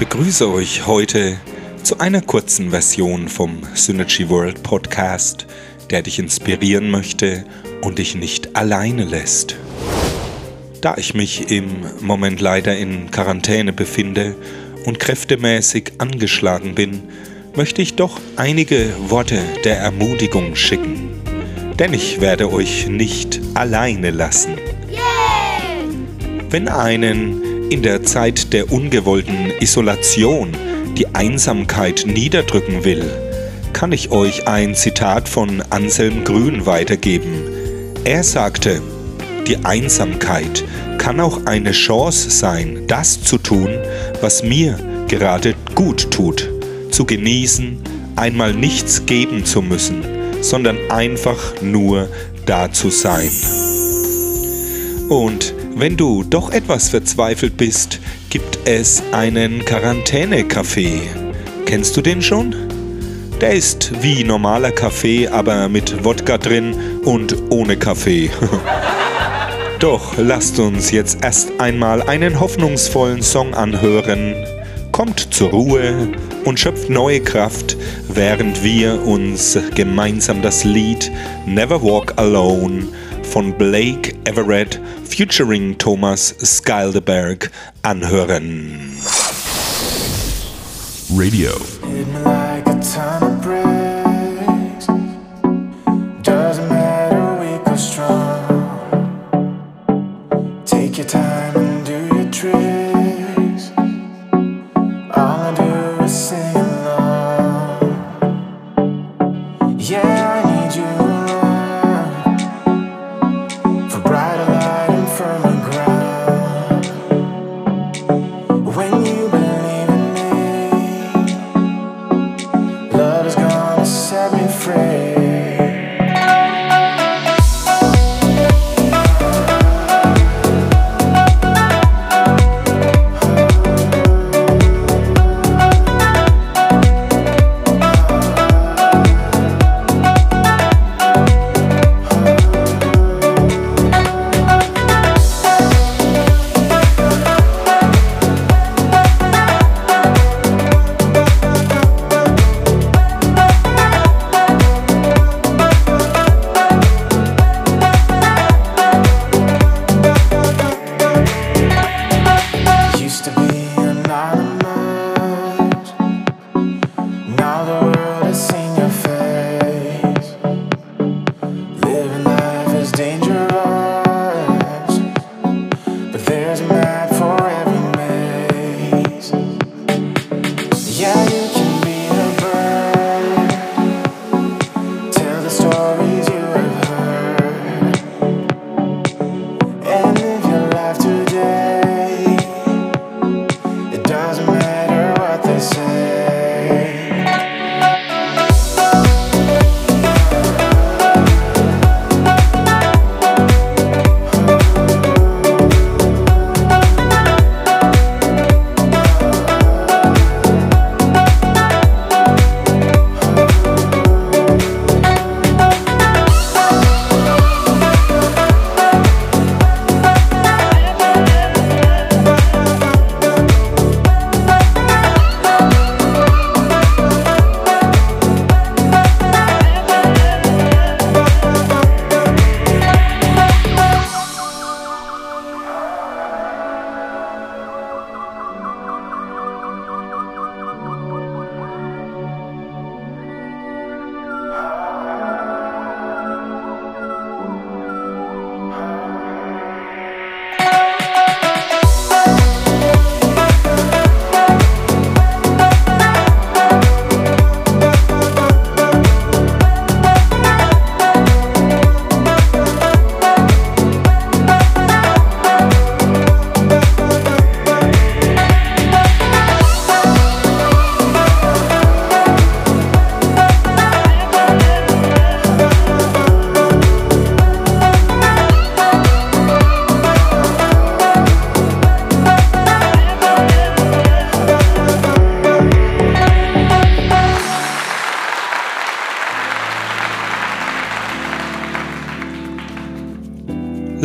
begrüße euch heute zu einer kurzen Version vom Synergy World Podcast, der dich inspirieren möchte und dich nicht alleine lässt. Da ich mich im Moment leider in Quarantäne befinde und kräftemäßig angeschlagen bin, möchte ich doch einige Worte der Ermutigung schicken. Denn ich werde euch nicht alleine lassen. Wenn einen in der Zeit der ungewollten Isolation die Einsamkeit niederdrücken will, kann ich euch ein Zitat von Anselm Grün weitergeben. Er sagte, die Einsamkeit kann auch eine Chance sein, das zu tun, was mir gerade gut tut, zu genießen, einmal nichts geben zu müssen, sondern einfach nur da zu sein. Und wenn du doch etwas verzweifelt bist, gibt es einen Quarantäne-Kaffee. Kennst du den schon? Der ist wie normaler Kaffee, aber mit Wodka drin und ohne Kaffee. Doch lasst uns jetzt erst einmal einen hoffnungsvollen Song anhören. Kommt zur Ruhe und schöpft neue Kraft, während wir uns gemeinsam das Lied Never Walk Alone von Blake Everett featuring Thomas Skildeberg anhören. Radio.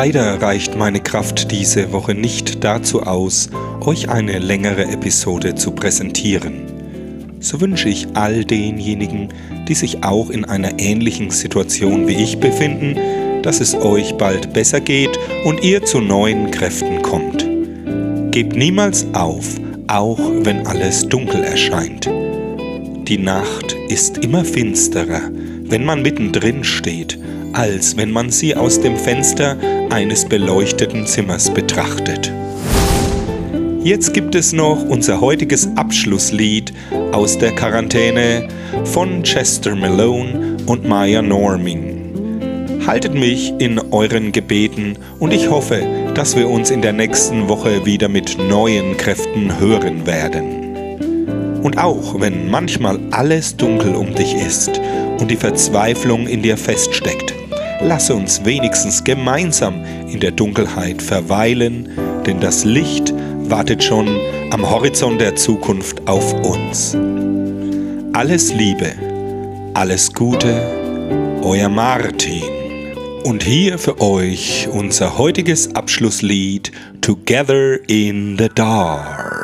Leider reicht meine Kraft diese Woche nicht dazu aus, euch eine längere Episode zu präsentieren. So wünsche ich all denjenigen, die sich auch in einer ähnlichen Situation wie ich befinden, dass es euch bald besser geht und ihr zu neuen Kräften kommt. Gebt niemals auf, auch wenn alles dunkel erscheint. Die Nacht ist immer finsterer, wenn man mittendrin steht, als wenn man sie aus dem Fenster eines beleuchteten Zimmers betrachtet. Jetzt gibt es noch unser heutiges Abschlusslied aus der Quarantäne von Chester Malone und Maya Norming. Haltet mich in euren Gebeten und ich hoffe, dass wir uns in der nächsten Woche wieder mit neuen Kräften hören werden. Und auch wenn manchmal alles dunkel um dich ist und die Verzweiflung in dir feststeckt, lasse uns wenigstens gemeinsam in der Dunkelheit verweilen, denn das Licht wartet schon am Horizont der Zukunft auf uns. Alles Liebe, alles Gute, euer Martin. Und hier für euch unser heutiges Abschlusslied Together in the Dark.